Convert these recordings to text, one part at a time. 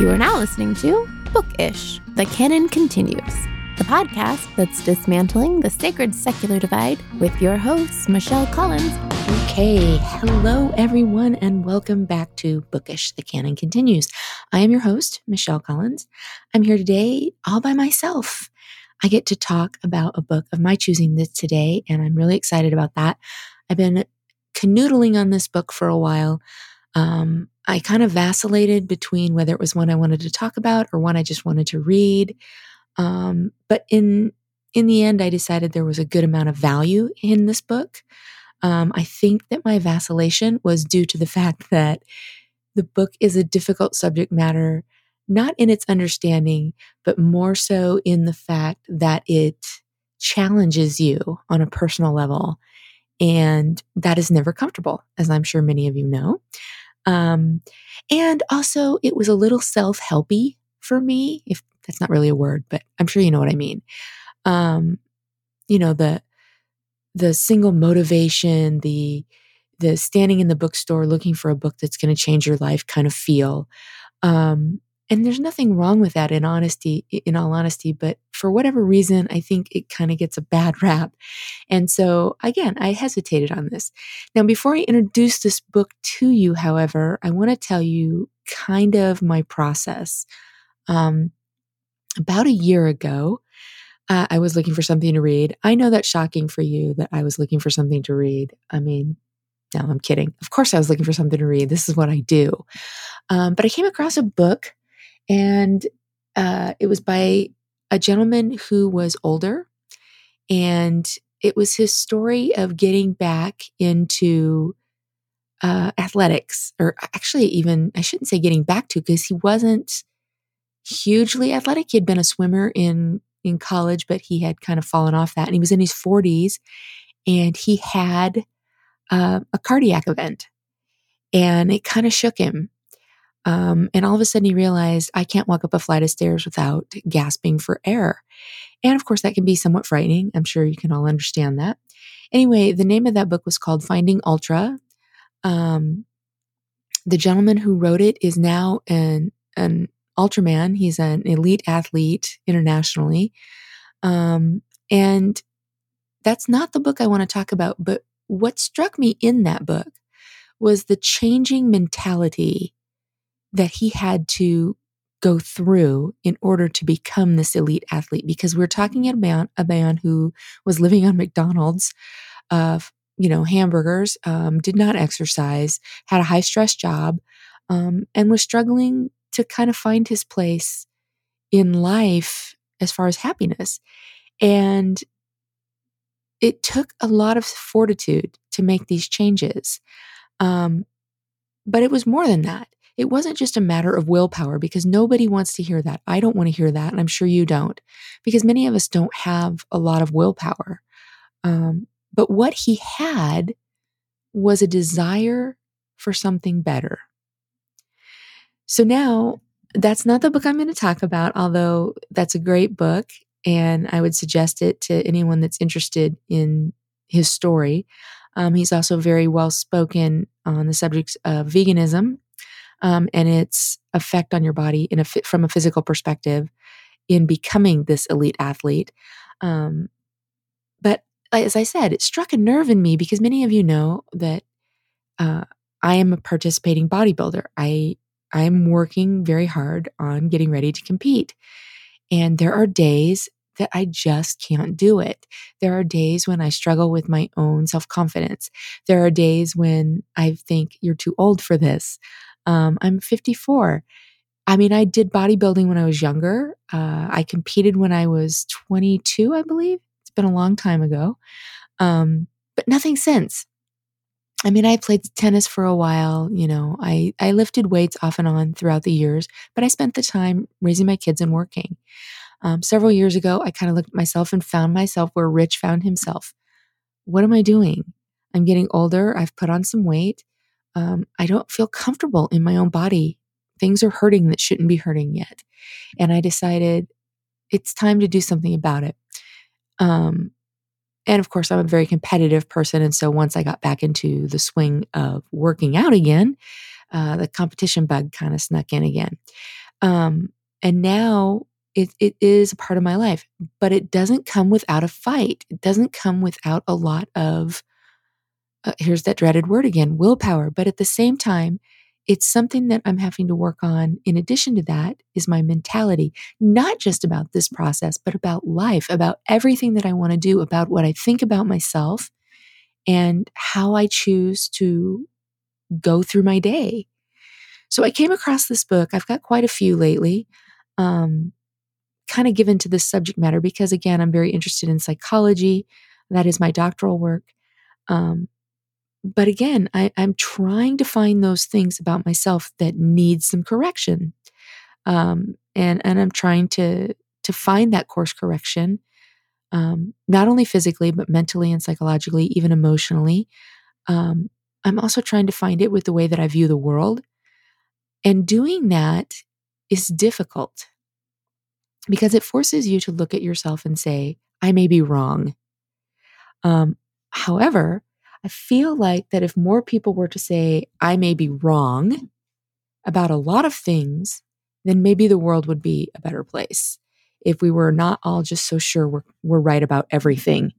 You are now listening to Bookish, The Canon Continues, the podcast that's dismantling the sacred secular divide with your host, Michelle Collins. Okay, hello everyone, and welcome back to Bookish, The Canon Continues. I am your host, Michelle Collins. I'm here today all by myself. I get to talk about a book of my choosing this today, and I'm really excited about that. I've been canoodling on this book for a while. Um, I kind of vacillated between whether it was one I wanted to talk about or one I just wanted to read. Um, but in in the end, I decided there was a good amount of value in this book. Um, I think that my vacillation was due to the fact that the book is a difficult subject matter, not in its understanding, but more so in the fact that it challenges you on a personal level. And that is never comfortable, as I'm sure many of you know. Um, and also, it was a little self helpy for me, if that's not really a word, but I'm sure you know what I mean. Um, you know, the, the single motivation, the, the standing in the bookstore looking for a book that's going to change your life kind of feel. Um, and there's nothing wrong with that in honesty in all honesty but for whatever reason i think it kind of gets a bad rap. And so again i hesitated on this. Now before i introduce this book to you however i want to tell you kind of my process. Um, about a year ago uh, i was looking for something to read. I know that's shocking for you that i was looking for something to read. I mean no i'm kidding. Of course i was looking for something to read. This is what i do. Um, but i came across a book and uh, it was by a gentleman who was older. And it was his story of getting back into uh, athletics, or actually, even, I shouldn't say getting back to, because he wasn't hugely athletic. He had been a swimmer in in college, but he had kind of fallen off that. And he was in his 40s and he had uh, a cardiac event and it kind of shook him. Um, and all of a sudden he realized I can't walk up a flight of stairs without gasping for air. And of course, that can be somewhat frightening. I'm sure you can all understand that. Anyway, the name of that book was called Finding Ultra. Um, the gentleman who wrote it is now an, an Ultraman. He's an elite athlete internationally. Um, and that's not the book I want to talk about. But what struck me in that book was the changing mentality that he had to go through in order to become this elite athlete because we're talking about a man who was living on McDonald's, uh, you know, hamburgers, um, did not exercise, had a high stress job, um, and was struggling to kind of find his place in life as far as happiness. And it took a lot of fortitude to make these changes. Um, but it was more than that it wasn't just a matter of willpower because nobody wants to hear that. I don't want to hear that. And I'm sure you don't because many of us don't have a lot of willpower. Um, but what he had was a desire for something better. So now that's not the book I'm going to talk about, although that's a great book. And I would suggest it to anyone that's interested in his story. Um, he's also very well spoken on the subjects of veganism um, and its effect on your body in a from a physical perspective in becoming this elite athlete. Um, but as I said, it struck a nerve in me because many of you know that uh, I am a participating bodybuilder. I I'm working very hard on getting ready to compete, and there are days that I just can't do it. There are days when I struggle with my own self confidence. There are days when I think you're too old for this. Um, I'm 54. I mean, I did bodybuilding when I was younger. Uh, I competed when I was 22, I believe. It's been a long time ago, um, but nothing since. I mean, I played tennis for a while. You know, I, I lifted weights off and on throughout the years, but I spent the time raising my kids and working. Um, several years ago, I kind of looked at myself and found myself where Rich found himself. What am I doing? I'm getting older. I've put on some weight um, I don't feel comfortable in my own body. Things are hurting that shouldn't be hurting yet. And I decided it's time to do something about it. Um, and of course, I'm a very competitive person. And so once I got back into the swing of working out again, uh, the competition bug kind of snuck in again. Um, and now it, it is a part of my life, but it doesn't come without a fight. It doesn't come without a lot of, uh, here's that dreaded word again, willpower. But at the same time, it's something that I'm having to work on. In addition to that, is my mentality, not just about this process, but about life, about everything that I want to do, about what I think about myself and how I choose to go through my day. So I came across this book. I've got quite a few lately. Um, kind of given to this subject matter because, again, I'm very interested in psychology. That is my doctoral work. Um, but again, I, am trying to find those things about myself that need some correction. Um, and, and I'm trying to, to find that course correction, um, not only physically, but mentally and psychologically, even emotionally. Um, I'm also trying to find it with the way that I view the world. And doing that is difficult because it forces you to look at yourself and say, I may be wrong. Um, however, I feel like that if more people were to say, I may be wrong about a lot of things, then maybe the world would be a better place if we were not all just so sure we're, we're right about everything.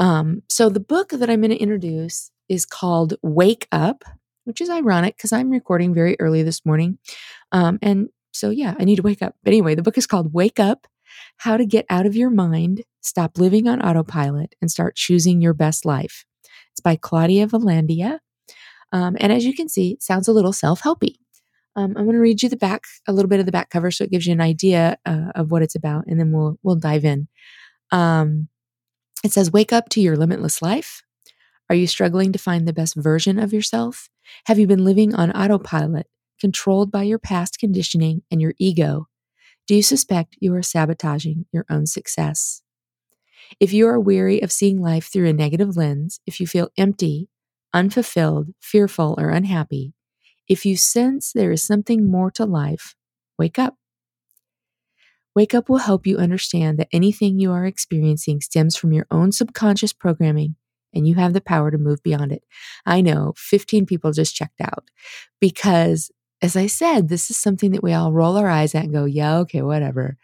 Um, so the book that I'm going to introduce is called Wake Up, which is ironic because I'm recording very early this morning. Um, and so, yeah, I need to wake up. But anyway, the book is called Wake Up How to Get Out of Your Mind, Stop Living on Autopilot, and Start Choosing Your Best Life. It's by Claudia Villandia. Um, and as you can see, sounds a little self helpy. Um, I'm going to read you the back, a little bit of the back cover, so it gives you an idea uh, of what it's about, and then we'll we'll dive in. Um, it says, "Wake up to your limitless life. Are you struggling to find the best version of yourself? Have you been living on autopilot, controlled by your past conditioning and your ego? Do you suspect you are sabotaging your own success? If you are weary of seeing life through a negative lens, if you feel empty, unfulfilled, fearful, or unhappy, if you sense there is something more to life, wake up. Wake Up will help you understand that anything you are experiencing stems from your own subconscious programming and you have the power to move beyond it. I know 15 people just checked out because as I said, this is something that we all roll our eyes at and go, yeah, okay, whatever.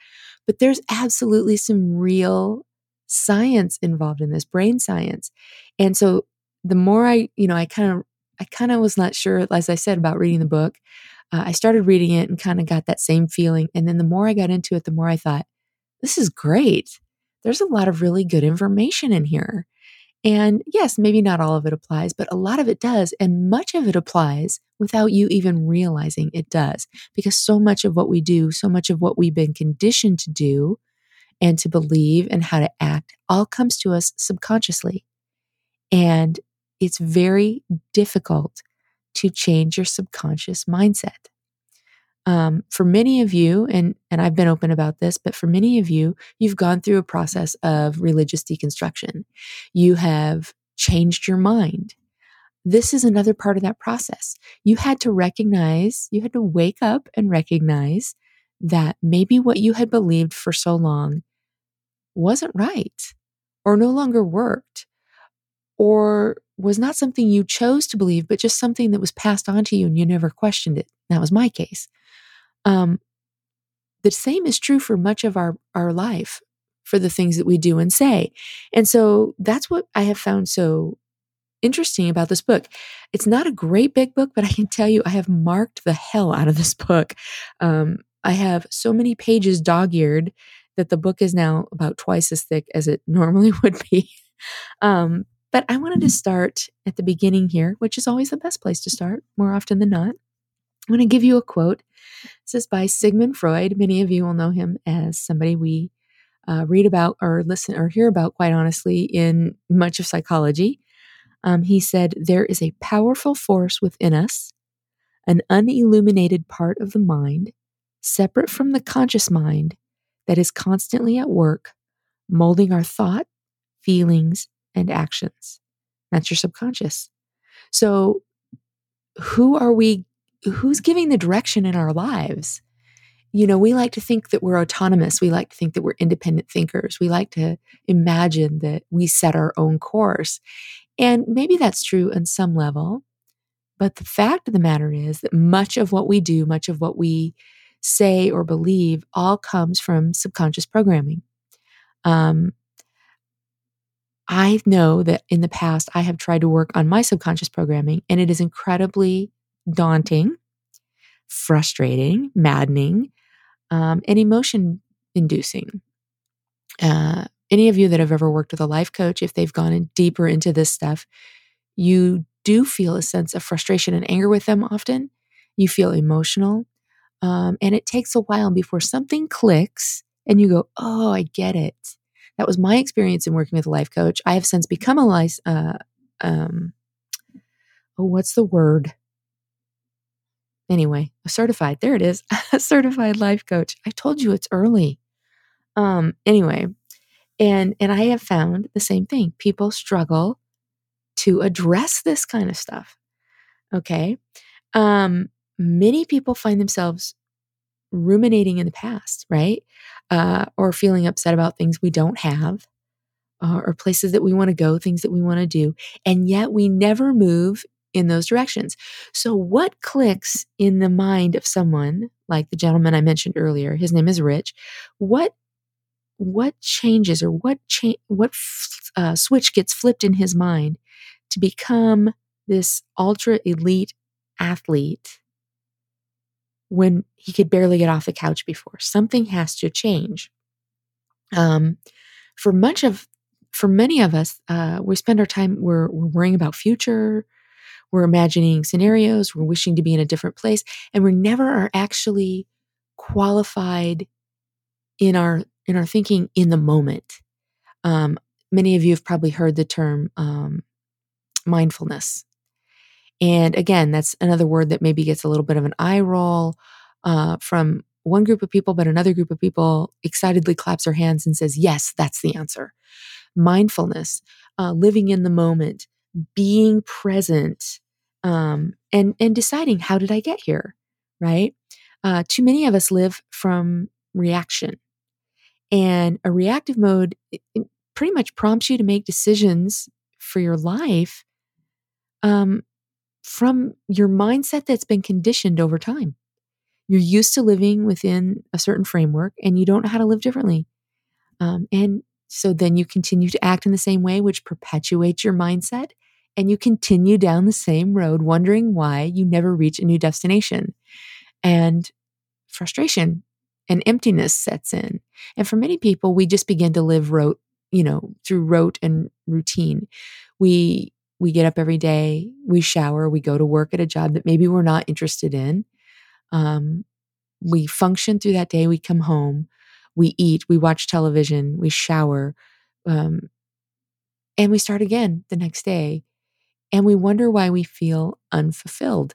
But there's absolutely some real science involved in this, brain science. And so the more I, you know, I kind of, I kind of was not sure, as I said, about reading the book. Uh, I started reading it and kind of got that same feeling. And then the more I got into it, the more I thought, this is great. There's a lot of really good information in here. And yes, maybe not all of it applies, but a lot of it does. And much of it applies without you even realizing it does. Because so much of what we do, so much of what we've been conditioned to do and to believe and how to act all comes to us subconsciously. And it's very difficult to change your subconscious mindset. Um, for many of you, and, and I've been open about this, but for many of you, you've gone through a process of religious deconstruction. You have changed your mind. This is another part of that process. You had to recognize, you had to wake up and recognize that maybe what you had believed for so long wasn't right or no longer worked or was not something you chose to believe, but just something that was passed on to you and you never questioned it. That was my case. Um, the same is true for much of our, our life, for the things that we do and say. And so that's what I have found so interesting about this book. It's not a great big book, but I can tell you I have marked the hell out of this book. Um, I have so many pages dog eared that the book is now about twice as thick as it normally would be. Um, but I wanted to start at the beginning here, which is always the best place to start, more often than not. I'm going to give you a quote. This is by Sigmund Freud. Many of you will know him as somebody we uh, read about or listen or hear about, quite honestly, in much of psychology. Um, he said, There is a powerful force within us, an unilluminated part of the mind, separate from the conscious mind, that is constantly at work, molding our thought, feelings, and actions. That's your subconscious. So, who are we who's giving the direction in our lives? You know, we like to think that we're autonomous. We like to think that we're independent thinkers. We like to imagine that we set our own course. And maybe that's true on some level. But the fact of the matter is that much of what we do, much of what we say, or believe all comes from subconscious programming. Um, I know that in the past I have tried to work on my subconscious programming, and it is incredibly daunting, frustrating, maddening, um, and emotion inducing. Uh, any of you that have ever worked with a life coach, if they've gone in deeper into this stuff, you do feel a sense of frustration and anger with them often. You feel emotional. Um, and it takes a while before something clicks and you go, oh, I get it. That was my experience in working with a life coach. I have since become a life, uh, um, oh, what's the word? Anyway, a certified, there it is, a certified life coach. I told you it's early. Um, anyway, and and I have found the same thing. People struggle to address this kind of stuff. Okay. Um, many people find themselves ruminating in the past, right? Uh, or feeling upset about things we don't have, uh, or places that we want to go, things that we want to do. And yet we never move in those directions. So, what clicks in the mind of someone like the gentleman I mentioned earlier? His name is Rich. What what changes or what cha- what f- uh, switch gets flipped in his mind to become this ultra elite athlete when he could barely get off the couch before. Something has to change. Um, for much of for many of us uh, we spend our time we're, we're worrying about future. We're imagining scenarios. We're wishing to be in a different place. And we never are actually qualified in our in our thinking in the moment. Um, many of you have probably heard the term um, mindfulness. And again, that's another word that maybe gets a little bit of an eye roll uh, from one group of people, but another group of people excitedly claps their hands and says, Yes, that's the answer. Mindfulness, uh, living in the moment, being present, um, and, and deciding, How did I get here? Right? Uh, too many of us live from reaction. And a reactive mode pretty much prompts you to make decisions for your life um, from your mindset that's been conditioned over time. You're used to living within a certain framework and you don't know how to live differently. Um, and so then you continue to act in the same way, which perpetuates your mindset. And you continue down the same road, wondering why you never reach a new destination. And frustration and emptiness sets in. And for many people, we just begin to live rote, you know, through rote and routine. We we get up every day, we shower, we go to work at a job that maybe we're not interested in. Um, we function through that day. We come home, we eat, we watch television, we shower, um, and we start again the next day. And we wonder why we feel unfulfilled.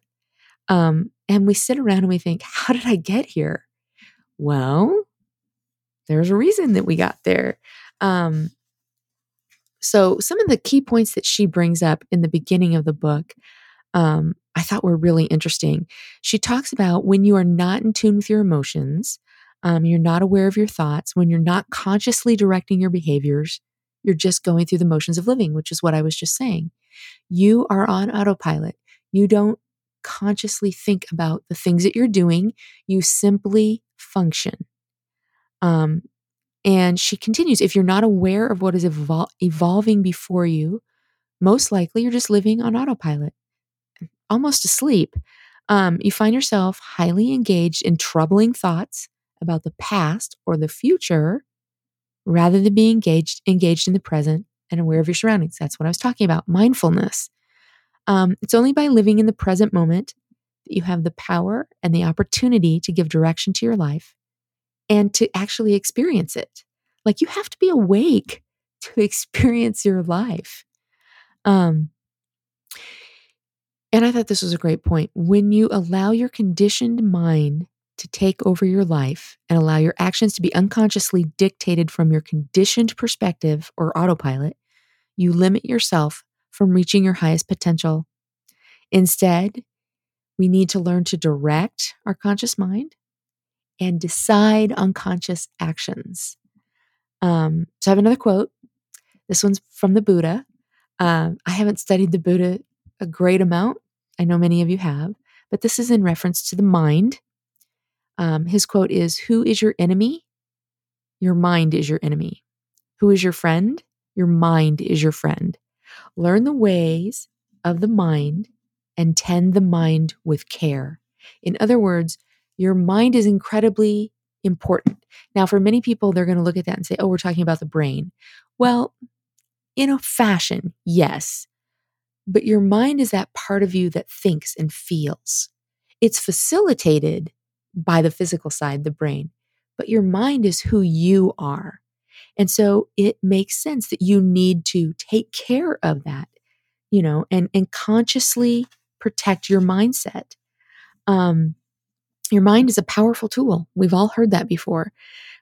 Um, and we sit around and we think, how did I get here? Well, there's a reason that we got there. Um, so, some of the key points that she brings up in the beginning of the book, um, I thought were really interesting. She talks about when you are not in tune with your emotions, um, you're not aware of your thoughts, when you're not consciously directing your behaviors, you're just going through the motions of living, which is what I was just saying. You are on autopilot. You don't consciously think about the things that you're doing. You simply function. Um, and she continues if you're not aware of what is evol- evolving before you, most likely you're just living on autopilot, almost asleep. Um, you find yourself highly engaged in troubling thoughts about the past or the future rather than being engaged engaged in the present and aware of your surroundings. That's what I was talking about. Mindfulness. Um, it's only by living in the present moment that you have the power and the opportunity to give direction to your life and to actually experience it. Like you have to be awake to experience your life. Um, and I thought this was a great point. When you allow your conditioned mind to take over your life and allow your actions to be unconsciously dictated from your conditioned perspective or autopilot, you limit yourself from reaching your highest potential. Instead, we need to learn to direct our conscious mind and decide on conscious actions. Um, so I have another quote. This one's from the Buddha. Um, I haven't studied the Buddha a great amount. I know many of you have, but this is in reference to the mind. Um, his quote is Who is your enemy? Your mind is your enemy. Who is your friend? Your mind is your friend. Learn the ways of the mind and tend the mind with care. In other words, your mind is incredibly important. Now, for many people, they're going to look at that and say, oh, we're talking about the brain. Well, in a fashion, yes. But your mind is that part of you that thinks and feels. It's facilitated by the physical side, the brain, but your mind is who you are. And so it makes sense that you need to take care of that, you know, and, and consciously protect your mindset. Um, your mind is a powerful tool. We've all heard that before,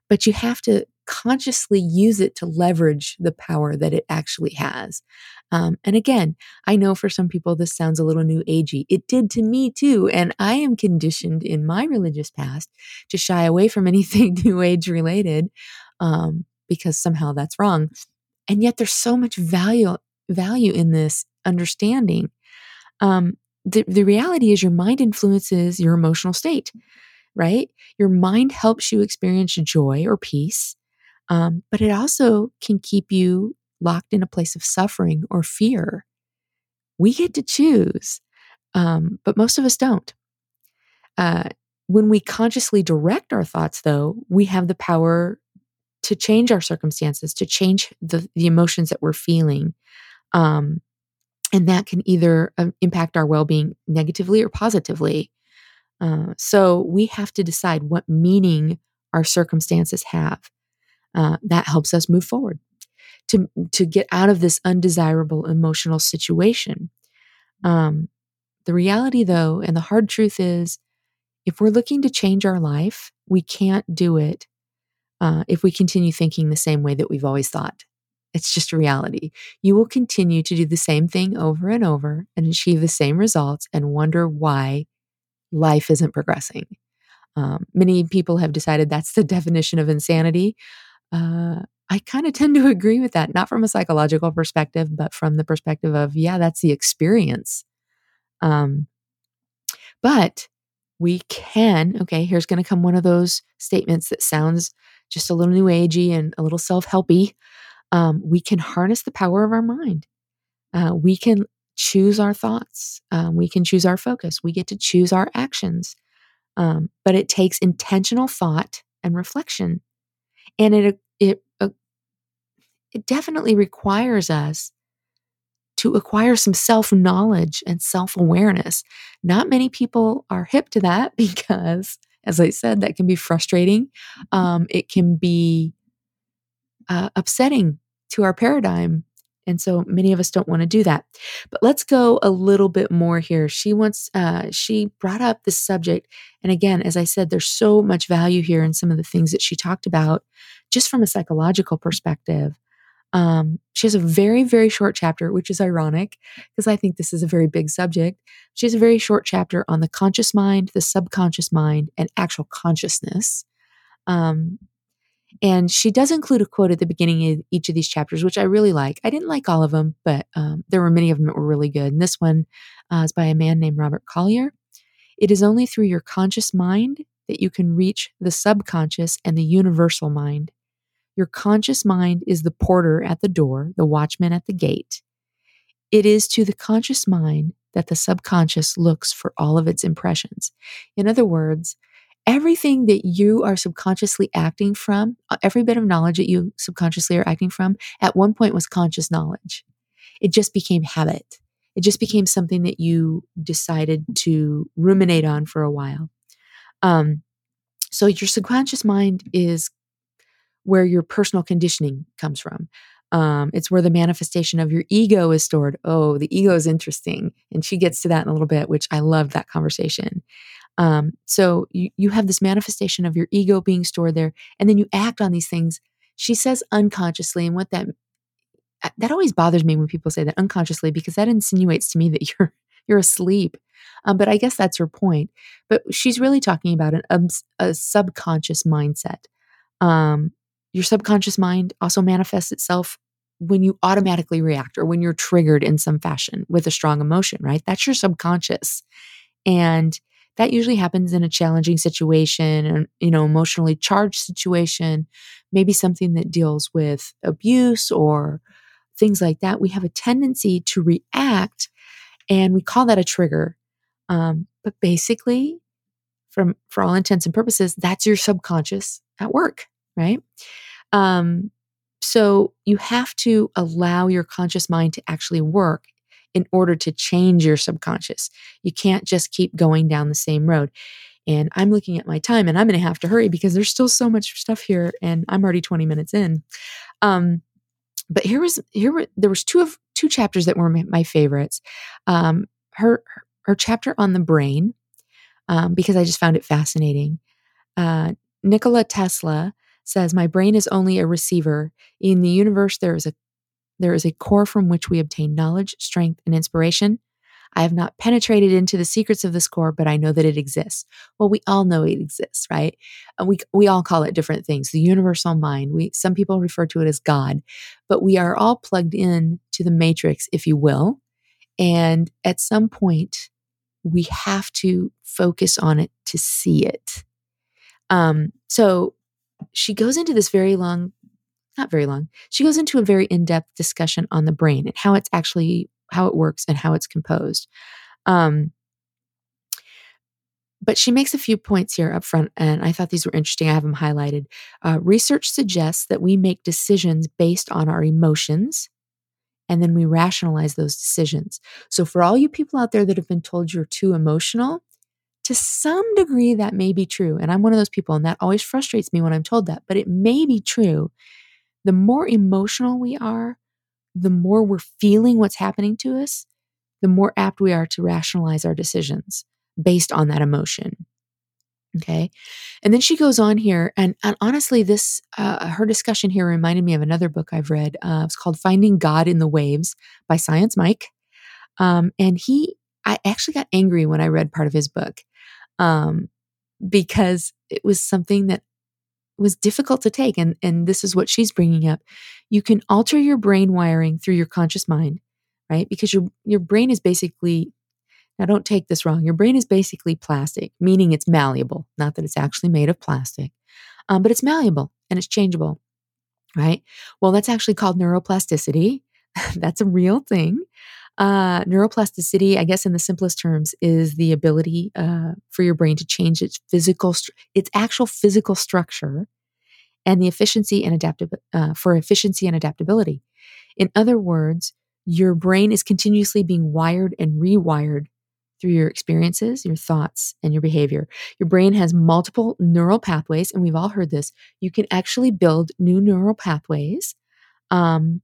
but you have to consciously use it to leverage the power that it actually has. Um, and again, I know for some people this sounds a little new agey. It did to me too. And I am conditioned in my religious past to shy away from anything new age related um, because somehow that's wrong. And yet there's so much value value in this understanding. Um, the, the reality is your mind influences your emotional state, right? Your mind helps you experience joy or peace, um, but it also can keep you locked in a place of suffering or fear. We get to choose, um, but most of us don't. Uh, when we consciously direct our thoughts, though, we have the power to change our circumstances, to change the, the emotions that we're feeling. Um, and that can either uh, impact our well being negatively or positively. Uh, so we have to decide what meaning our circumstances have. Uh, that helps us move forward to, to get out of this undesirable emotional situation. Um, the reality, though, and the hard truth is if we're looking to change our life, we can't do it uh, if we continue thinking the same way that we've always thought. It's just a reality. You will continue to do the same thing over and over and achieve the same results and wonder why life isn't progressing. Um, many people have decided that's the definition of insanity. Uh, I kind of tend to agree with that, not from a psychological perspective, but from the perspective of, yeah, that's the experience. Um, but we can, okay, here's going to come one of those statements that sounds just a little new agey and a little self helpy um, we can harness the power of our mind. Uh, we can choose our thoughts. Um, we can choose our focus. We get to choose our actions. Um, but it takes intentional thought and reflection, and it it uh, it definitely requires us to acquire some self knowledge and self awareness. Not many people are hip to that because, as I said, that can be frustrating. Um, it can be uh, upsetting to our paradigm. And so many of us don't want to do that. But let's go a little bit more here. She wants, uh, she brought up this subject. And again, as I said, there's so much value here in some of the things that she talked about, just from a psychological perspective. Um, she has a very, very short chapter, which is ironic because I think this is a very big subject. She has a very short chapter on the conscious mind, the subconscious mind, and actual consciousness. Um, and she does include a quote at the beginning of each of these chapters, which I really like. I didn't like all of them, but um, there were many of them that were really good. And this one uh, is by a man named Robert Collier. It is only through your conscious mind that you can reach the subconscious and the universal mind. Your conscious mind is the porter at the door, the watchman at the gate. It is to the conscious mind that the subconscious looks for all of its impressions. In other words, everything that you are subconsciously acting from, uh, every bit of knowledge that you subconsciously are acting from, at one point was conscious knowledge. It just became habit. It just became something that you decided to ruminate on for a while. Um, so your subconscious mind is where your personal conditioning comes from. Um, it's where the manifestation of your ego is stored. Oh, the ego is interesting. And she gets to that in a little bit, which I love that conversation. Um, so you, you have this manifestation of your ego being stored there, and then you act on these things. She says unconsciously, and what that that always bothers me when people say that unconsciously because that insinuates to me that you're you're asleep. Um, but I guess that's her point. But she's really talking about an, a subconscious mindset. Um, your subconscious mind also manifests itself when you automatically react or when you're triggered in some fashion with a strong emotion, right? That's your subconscious. And that usually happens in a challenging situation or, you know, emotionally charged situation, maybe something that deals with abuse or things like that. We have a tendency to react and we call that a trigger. Um, but basically, from for all intents and purposes, that's your subconscious at work, right? Um, so you have to allow your conscious mind to actually work in order to change your subconscious. You can't just keep going down the same road. And I'm looking at my time and I'm going to have to hurry because there's still so much stuff here and I'm already 20 minutes in. Um, but here was here were there was two of two chapters that were my, favorites. Um, her her chapter on the brain um, because I just found it fascinating. Uh, Nikola Tesla says, "My brain is only a receiver. In the universe, there is a there is a core from which we obtain knowledge, strength, and inspiration. I have not penetrated into the secrets of this core, but I know that it exists. Well, we all know it exists, right? We we all call it different things. The universal mind. We some people refer to it as God, but we are all plugged in to the matrix, if you will. And at some point, we have to focus on it to see it. Um, so she goes into this very long, not very long, she goes into a very in depth discussion on the brain and how it's actually, how it works and how it's composed. Um, but she makes a few points here up front, and I thought these were interesting. I have them highlighted. Uh, research suggests that we make decisions based on our emotions, and then we rationalize those decisions. So, for all you people out there that have been told you're too emotional, to some degree that may be true. And I'm one of those people, and that always frustrates me when I'm told that, but it may be true. The more emotional we are, the more we're feeling what's happening to us, the more apt we are to rationalize our decisions based on that emotion. Okay. And then she goes on here, and, and honestly, this, uh, her discussion here reminded me of another book I've read. Uh, it's called Finding God in the Waves by Science Mike. Um, and he, I actually got angry when I read part of his book um, because it was something that was difficult to take. And, and this is what she's bringing up. You can alter your brain wiring through your conscious mind, right? Because your, your brain is basically now, don't take this wrong. Your brain is basically plastic, meaning it's malleable, not that it's actually made of plastic, um, but it's malleable and it's changeable, right? Well, that's actually called neuroplasticity. that's a real thing. Uh, neuroplasticity, I guess, in the simplest terms, is the ability uh, for your brain to change its physical, its actual physical structure, and the efficiency and adaptability uh, for efficiency and adaptability. In other words, your brain is continuously being wired and rewired through your experiences, your thoughts, and your behavior. Your brain has multiple neural pathways, and we've all heard this. You can actually build new neural pathways um,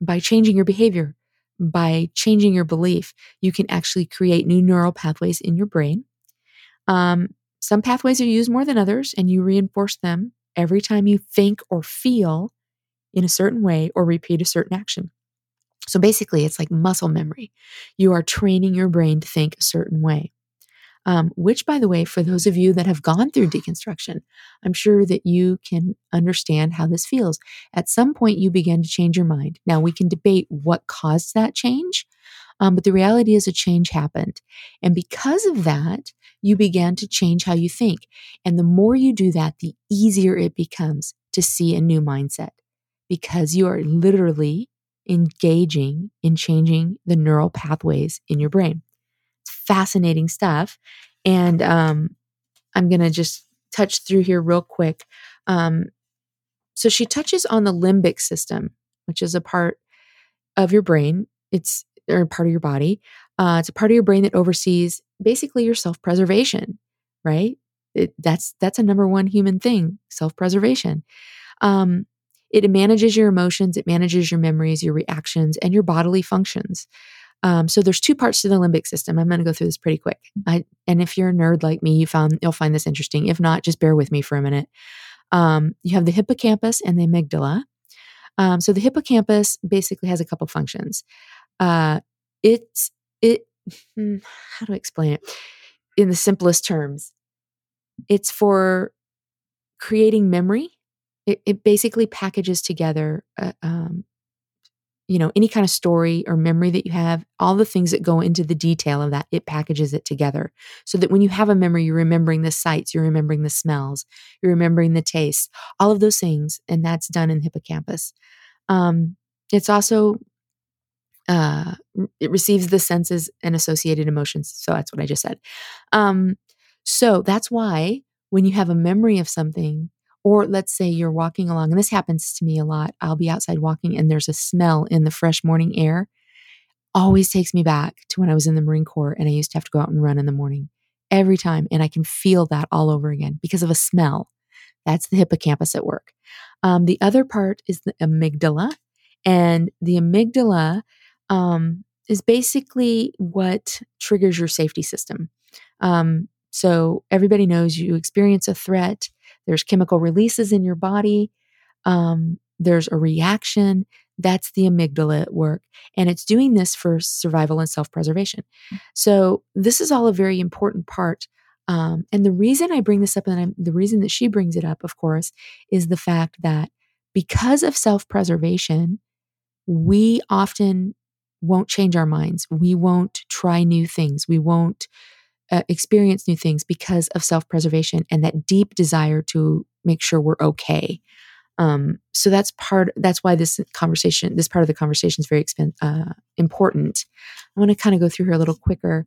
by changing your behavior, by changing your belief. You can actually create new neural pathways in your brain. Um, some pathways are used more than others, and you reinforce them every time you think or feel in a certain way or repeat a certain action. So basically, it's like muscle memory. You are training your brain to think a certain way. Um, which, by the way, for those of you that have gone through deconstruction, I'm sure that you can understand how this feels. At some point, you begin to change your mind. Now, we can debate what caused that change, um, but the reality is a change happened. And because of that, you began to change how you think. And the more you do that, the easier it becomes to see a new mindset because you are literally engaging in changing the neural pathways in your brain. Fascinating stuff. And um, I'm going to just touch through here real quick. Um, so she touches on the limbic system, which is a part of your brain. It's or part of your body. Uh, it's a part of your brain that oversees basically your self preservation, right? It, that's that's a number one human thing, self preservation. Um, it manages your emotions, it manages your memories, your reactions, and your bodily functions. Um, so there's two parts to the limbic system. I'm going to go through this pretty quick. I, and if you're a nerd like me, you found you'll find this interesting. If not, just bear with me for a minute. Um, you have the hippocampus and the amygdala. Um, so the hippocampus basically has a couple functions. Uh, it's it. Hmm, how do I explain it in the simplest terms? It's for creating memory it, it basically packages together uh, um, you know, any kind of story or memory that you have, all the things that go into the detail of that, it packages it together. So that when you have a memory, you're remembering the sights, you're remembering the smells, you're remembering the tastes, all of those things. And that's done in hippocampus. Um, it's also, uh, it receives the senses and associated emotions. So that's what I just said. Um, so that's why when you have a memory of something, or let's say you're walking along, and this happens to me a lot. I'll be outside walking and there's a smell in the fresh morning air. Always takes me back to when I was in the Marine Corps and I used to have to go out and run in the morning every time. And I can feel that all over again because of a smell. That's the hippocampus at work. Um, the other part is the amygdala. And the amygdala um, is basically what triggers your safety system. Um, so everybody knows you experience a threat there's chemical releases in your body. Um, there's a reaction. That's the amygdala at work. And it's doing this for survival and self preservation. So, this is all a very important part. Um, and the reason I bring this up, and I'm, the reason that she brings it up, of course, is the fact that because of self preservation, we often won't change our minds. We won't try new things. We won't uh, experience new things because of self preservation and that deep desire to make sure we're okay. Um, so that's part. That's why this conversation, this part of the conversation, is very expen- uh, important. I want to kind of go through here a little quicker.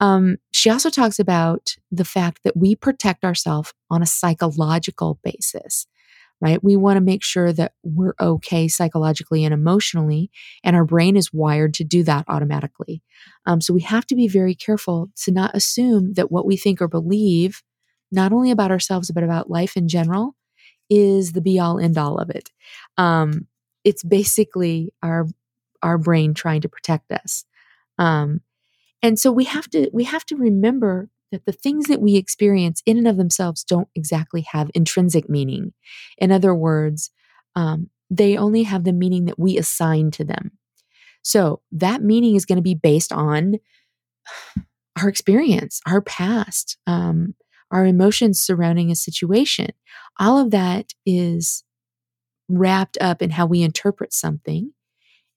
Um, she also talks about the fact that we protect ourselves on a psychological basis right? We want to make sure that we're okay psychologically and emotionally, and our brain is wired to do that automatically. Um, so we have to be very careful to not assume that what we think or believe, not only about ourselves, but about life in general, is the be all end all of it. Um, it's basically our our brain trying to protect us. Um, and so we have to we have to remember that the things that we experience in and of themselves don't exactly have intrinsic meaning. In other words, um, they only have the meaning that we assign to them. So that meaning is going to be based on our experience, our past, um, our emotions surrounding a situation. All of that is wrapped up in how we interpret something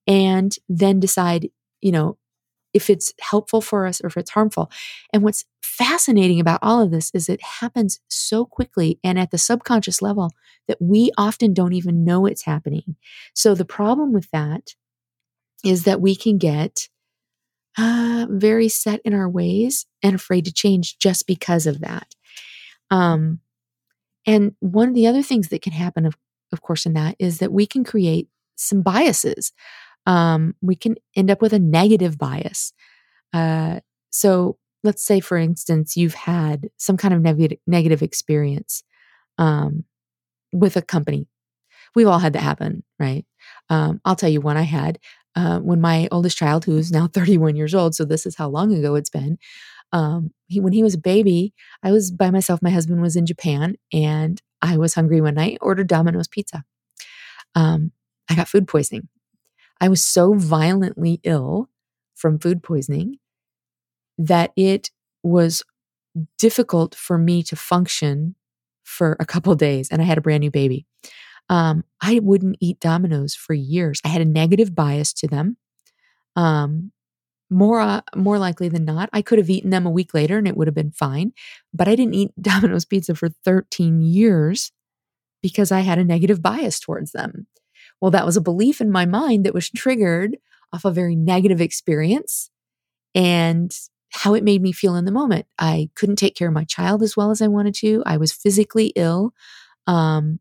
and then decide, you know, if it's helpful for us or if it's harmful. And what's fascinating about all of this is it happens so quickly and at the subconscious level that we often don't even know it's happening. So the problem with that is that we can get uh, very set in our ways and afraid to change just because of that. Um, and one of the other things that can happen, of, of course, in that is that we can create some biases. Um, we can end up with a negative bias. Uh, so let's say, for instance, you've had some kind of neg- negative experience um, with a company. We've all had that happen, right? Um, I'll tell you one I had uh, when my oldest child, who is now 31 years old, so this is how long ago it's been. Um, he, when he was a baby, I was by myself. My husband was in Japan, and I was hungry one night. Ordered Domino's pizza. Um, I got food poisoning. I was so violently ill from food poisoning that it was difficult for me to function for a couple days and I had a brand new baby. Um, I wouldn't eat Domino's for years. I had a negative bias to them. Um, more uh, more likely than not, I could have eaten them a week later and it would have been fine. But I didn't eat Domino's pizza for 13 years because I had a negative bias towards them. Well, that was a belief in my mind that was triggered off a very negative experience. And how it made me feel in the moment. I couldn't take care of my child as well as I wanted to. I was physically ill. Um,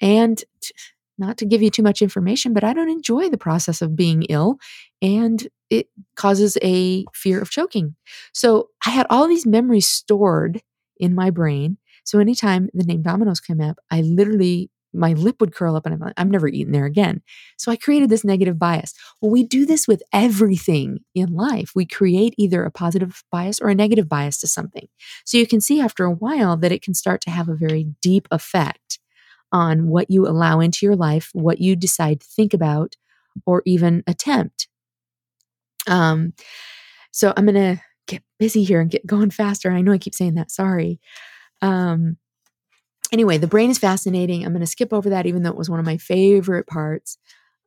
and t- not to give you too much information, but I don't enjoy the process of being ill and it causes a fear of choking. So I had all these memories stored in my brain. So anytime the name Domino's came up, I literally my lip would curl up and I'm like, I'm never eating there again. So I created this negative bias. Well, we do this with everything in life. We create either a positive bias or a negative bias to something. So you can see after a while that it can start to have a very deep effect on what you allow into your life, what you decide to think about, or even attempt. Um, so I'm going to get busy here and get going faster. I know I keep saying that. Sorry. Um, anyway, the brain is fascinating. I'm going to skip over that, even though it was one of my favorite parts.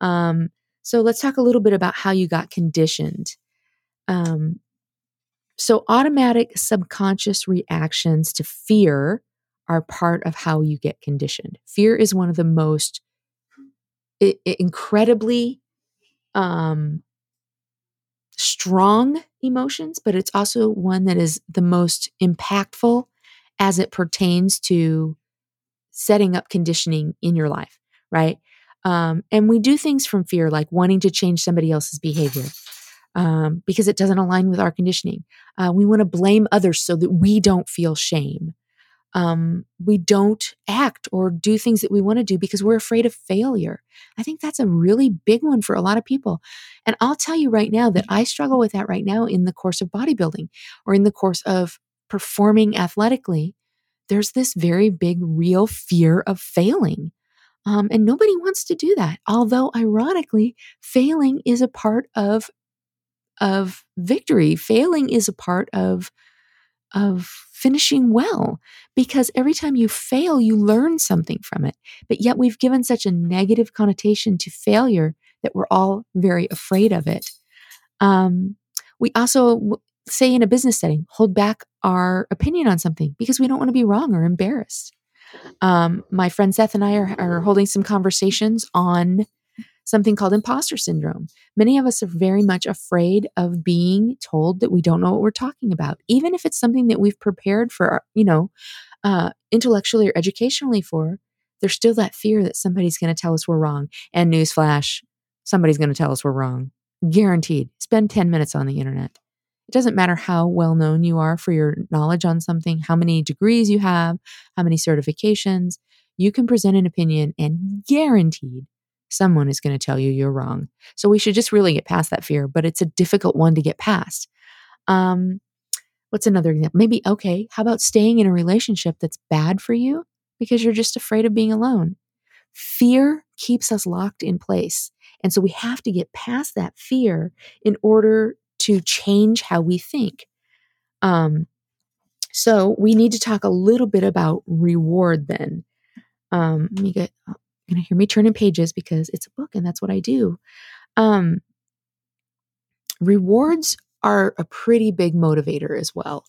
Um, So let's talk a little bit about how you got conditioned. Um, so, automatic subconscious reactions to fear are part of how you get conditioned. Fear is one of the most incredibly um, strong emotions, but it's also one that is the most impactful as it pertains to setting up conditioning in your life, right? Um, and we do things from fear, like wanting to change somebody else's behavior um, because it doesn't align with our conditioning. Uh, we want to blame others so that we don't feel shame. Um, we don't act or do things that we want to do because we're afraid of failure. I think that's a really big one for a lot of people. And I'll tell you right now that I struggle with that right now in the course of bodybuilding or in the course of performing athletically. There's this very big, real fear of failing. Um, and nobody wants to do that. Although, ironically, failing is a part of of victory. Failing is a part of of finishing well because every time you fail, you learn something from it. But yet we've given such a negative connotation to failure that we're all very afraid of it. Um, we also say in a business setting, hold back our opinion on something because we don't want to be wrong or embarrassed. Um, my friend Seth and I are, are holding some conversations on something called imposter syndrome. Many of us are very much afraid of being told that we don't know what we're talking about, even if it's something that we've prepared for, you know, uh, intellectually or educationally for. There's still that fear that somebody's going to tell us we're wrong. And newsflash, somebody's going to tell us we're wrong. Guaranteed. Spend 10 minutes on the internet. It doesn't matter how well known you are for your knowledge on something, how many degrees you have, how many certifications. You can present an opinion and guaranteed someone is going to tell you you're wrong. So we should just really get past that fear, but it's a difficult one to get past. Um, what's another example? Maybe, okay, how about staying in a relationship that's bad for you because you're just afraid of being alone? Fear keeps us locked in place. And so we have to get past that fear in order to change how we think. Um, so we need to talk a little bit about reward then. Um, let me get you're going to hear me turning pages because it's a book and that's what I do. Um, rewards are a pretty big motivator as well.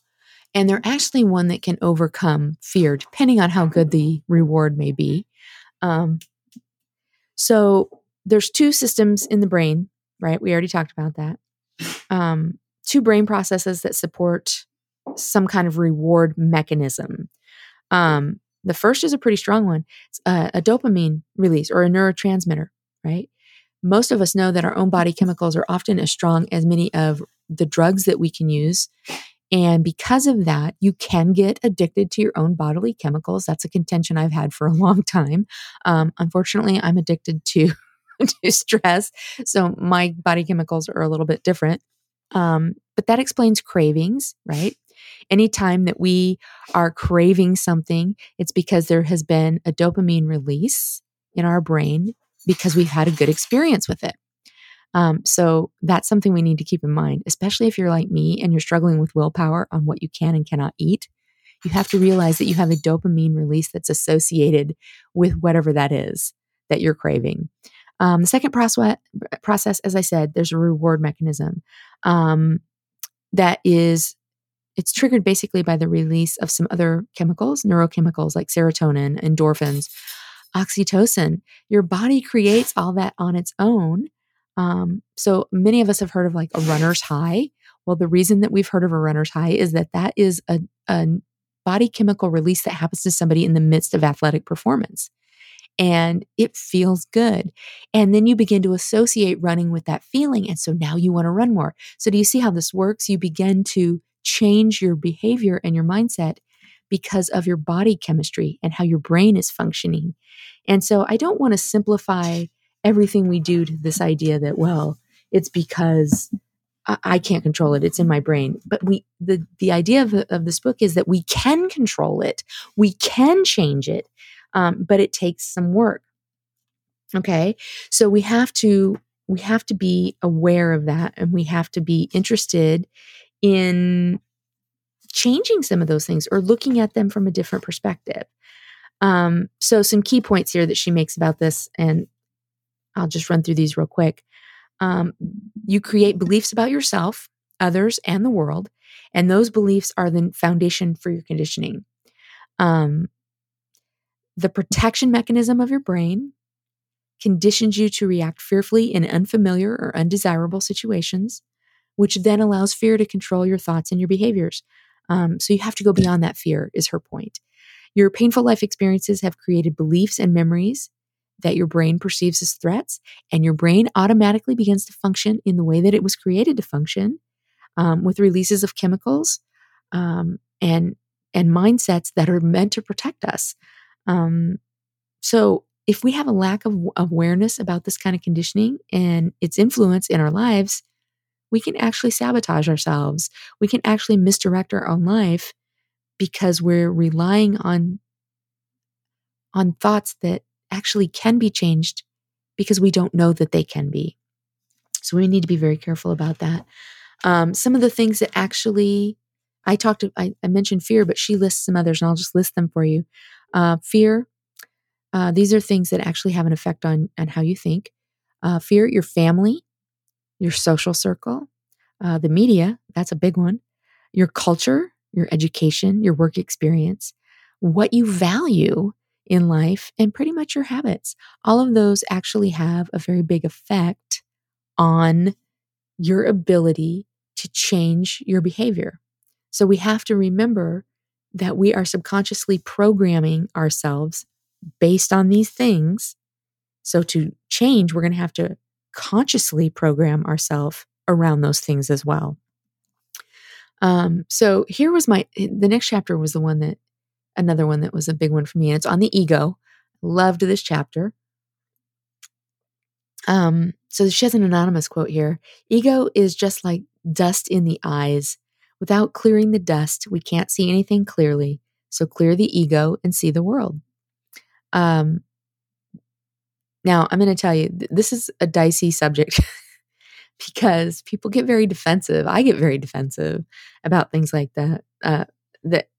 And they're actually one that can overcome fear, depending on how good the reward may be. Um, so there's two systems in the brain, right? We already talked about that. Um, two brain processes that support some kind of reward mechanism. Um, the first is a pretty strong one. It's a, a dopamine release or a neurotransmitter, right? Most of us know that our own body chemicals are often as strong as many of the drugs that we can use. And because of that, you can get addicted to your own bodily chemicals. That's a contention I've had for a long time. Um, unfortunately, I'm addicted to, to stress. So my body chemicals are a little bit different. Um, but that explains cravings, right? Anytime that we are craving something, it's because there has been a dopamine release in our brain because we've had a good experience with it. Um, so that's something we need to keep in mind, especially if you're like me and you're struggling with willpower on what you can and cannot eat. You have to realize that you have a dopamine release that's associated with whatever that is that you're craving. Um, the second process, process, as I said, there's a reward mechanism um, that is it's triggered basically by the release of some other chemicals, neurochemicals like serotonin, endorphins, oxytocin. Your body creates all that on its own. Um, so many of us have heard of like a runner's high. Well, the reason that we've heard of a runner's high is that that is a, a body chemical release that happens to somebody in the midst of athletic performance. And it feels good. And then you begin to associate running with that feeling. And so now you want to run more. So, do you see how this works? You begin to change your behavior and your mindset because of your body chemistry and how your brain is functioning. And so I don't want to simplify everything we do to this idea that, well, it's because I can't control it. It's in my brain. But we, the, the idea of, of this book is that we can control it. We can change it. Um, but it takes some work. Okay. So we have to, we have to be aware of that and we have to be interested in changing some of those things or looking at them from a different perspective. Um, so, some key points here that she makes about this, and I'll just run through these real quick. Um, you create beliefs about yourself, others, and the world. And those beliefs are the foundation for your conditioning. Um, the protection mechanism of your brain conditions you to react fearfully in unfamiliar or undesirable situations, which then allows fear to control your thoughts and your behaviors. Um, so you have to go beyond that fear, is her point. Your painful life experiences have created beliefs and memories that your brain perceives as threats, and your brain automatically begins to function in the way that it was created to function um, with releases of chemicals um, and and mindsets that are meant to protect us. Um, so if we have a lack of awareness about this kind of conditioning and its influence in our lives, we can actually sabotage ourselves. We can actually misdirect our own life because we're relying on on thoughts that actually can be changed because we don't know that they can be. So we need to be very careful about that. Um, some of the things that actually I talked I, I, mentioned fear, but she lists some others, and I'll just list them for you. Uh, fear. Uh, these are things that actually have an effect on on how you think. Uh, fear, your family, your social circle, uh, the media. That's a big one. Your culture, your education, your work experience, what you value in life, and pretty much your habits. All of those actually have a very big effect on your ability to change your behavior. So we have to remember that we are subconsciously programming ourselves based on these things. So to change, we're going to have to consciously program ourselves around those things as well. Um, so here was my the next chapter was the one that another one that was a big one for me, and it's on the ego. Loved this chapter. Um, so she has an anonymous quote here. Ego is just like dust in the eyes. Without clearing the dust, we can't see anything clearly. So clear the ego and see the world. Um, now, I'm going to tell you, th- this is a dicey subject because people get very defensive. I get very defensive about things like that. Uh, that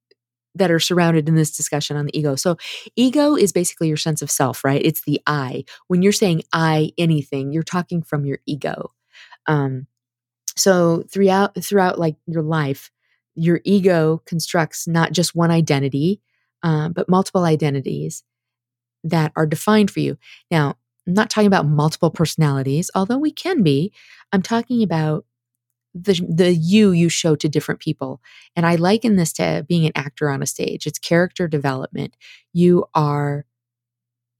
that are surrounded in this discussion on the ego. So, ego is basically your sense of self, right? It's the I. When you're saying I anything, you're talking from your ego. Um, so throughout throughout like your life, your ego constructs not just one identity, uh, but multiple identities that are defined for you. Now, I'm not talking about multiple personalities, although we can be. I'm talking about the the you you show to different people. And I liken this to being an actor on a stage. It's character development. You are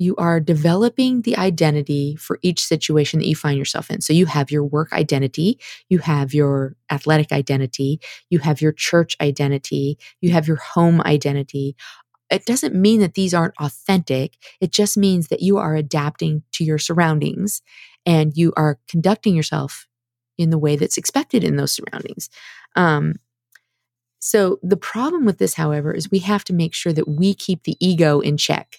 you are developing the identity for each situation that you find yourself in. So you have your work identity, you have your athletic identity, you have your church identity, you have your home identity. It doesn't mean that these aren't authentic. It just means that you are adapting to your surroundings and you are conducting yourself in the way that's expected in those surroundings. Um, so the problem with this, however, is we have to make sure that we keep the ego in check,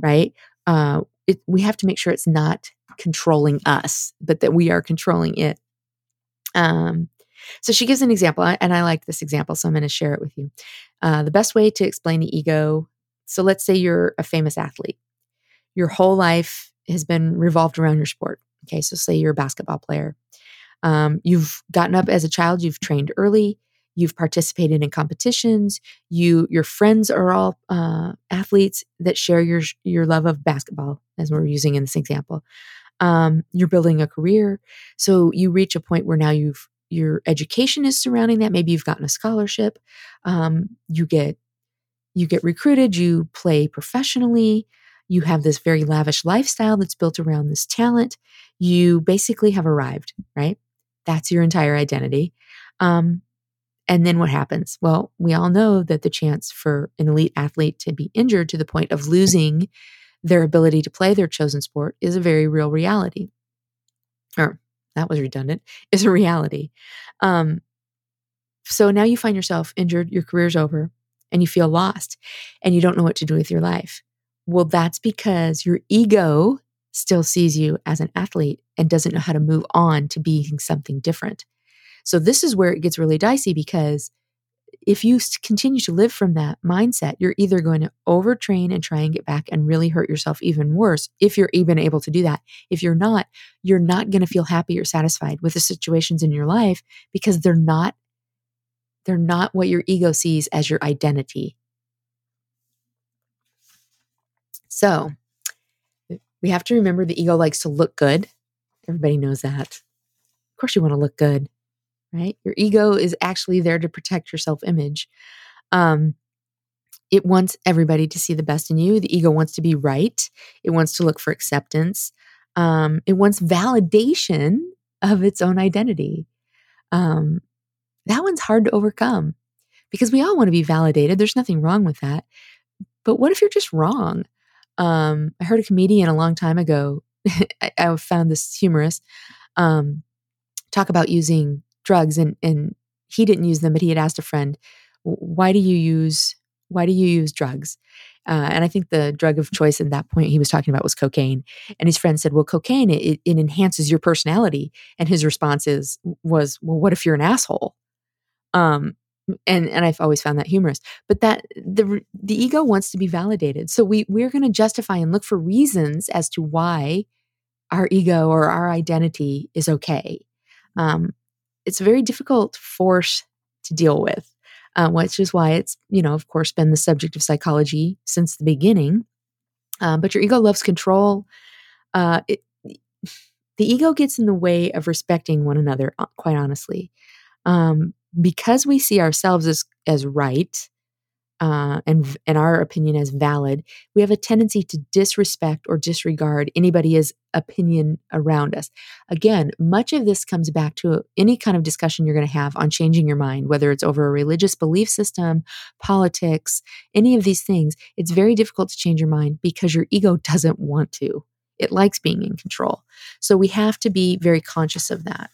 right? Uh, it, we have to make sure it's not controlling us, but that we are controlling it. Um, so she gives an example, and I like this example, so I'm going to share it with you. Uh, the best way to explain the ego so let's say you're a famous athlete, your whole life has been revolved around your sport. Okay, so say you're a basketball player. Um, you've gotten up as a child, you've trained early, you've participated in competitions, you your friends are all uh, athletes that share your your love of basketball, as we're using in this example. Um, you're building a career, so you reach a point where now you've your education is surrounding that. Maybe you've gotten a scholarship. Um, you get you get recruited. You play professionally. You have this very lavish lifestyle that's built around this talent. You basically have arrived, right? That's your entire identity. Um, and then what happens? Well, we all know that the chance for an elite athlete to be injured to the point of losing their ability to play their chosen sport is a very real reality. Or that was redundant, is a reality. Um, so now you find yourself injured, your career's over, and you feel lost and you don't know what to do with your life. Well, that's because your ego still sees you as an athlete and doesn't know how to move on to being something different. So this is where it gets really dicey because if you continue to live from that mindset, you're either going to overtrain and try and get back and really hurt yourself even worse if you're even able to do that. If you're not, you're not going to feel happy or satisfied with the situations in your life because they're not they're not what your ego sees as your identity. So, we have to remember the ego likes to look good. Everybody knows that. Of course you want to look good right? Your ego is actually there to protect your self image. Um, it wants everybody to see the best in you. The ego wants to be right. It wants to look for acceptance. Um, it wants validation of its own identity. Um, that one's hard to overcome because we all want to be validated. There's nothing wrong with that. But what if you're just wrong? Um, I heard a comedian a long time ago. I, I, found this humorous. Um, talk about using drugs and and he didn't use them but he had asked a friend why do you use why do you use drugs uh, and i think the drug of choice at that point he was talking about was cocaine and his friend said well cocaine it, it enhances your personality and his response is was well what if you're an asshole um and and I've always found that humorous. But that the the ego wants to be validated, so we we're going to justify and look for reasons as to why our ego or our identity is okay. Um, it's a very difficult force to deal with, uh, which is why it's, you know, of course, been the subject of psychology since the beginning. Uh, but your ego loves control. Uh, it, the ego gets in the way of respecting one another, uh, quite honestly. Um, because we see ourselves as, as right, uh, and in our opinion as valid, we have a tendency to disrespect or disregard anybody's opinion around us. Again, much of this comes back to any kind of discussion you're going to have on changing your mind, whether it's over a religious belief system, politics, any of these things. It's very difficult to change your mind because your ego doesn't want to. It likes being in control. So we have to be very conscious of that.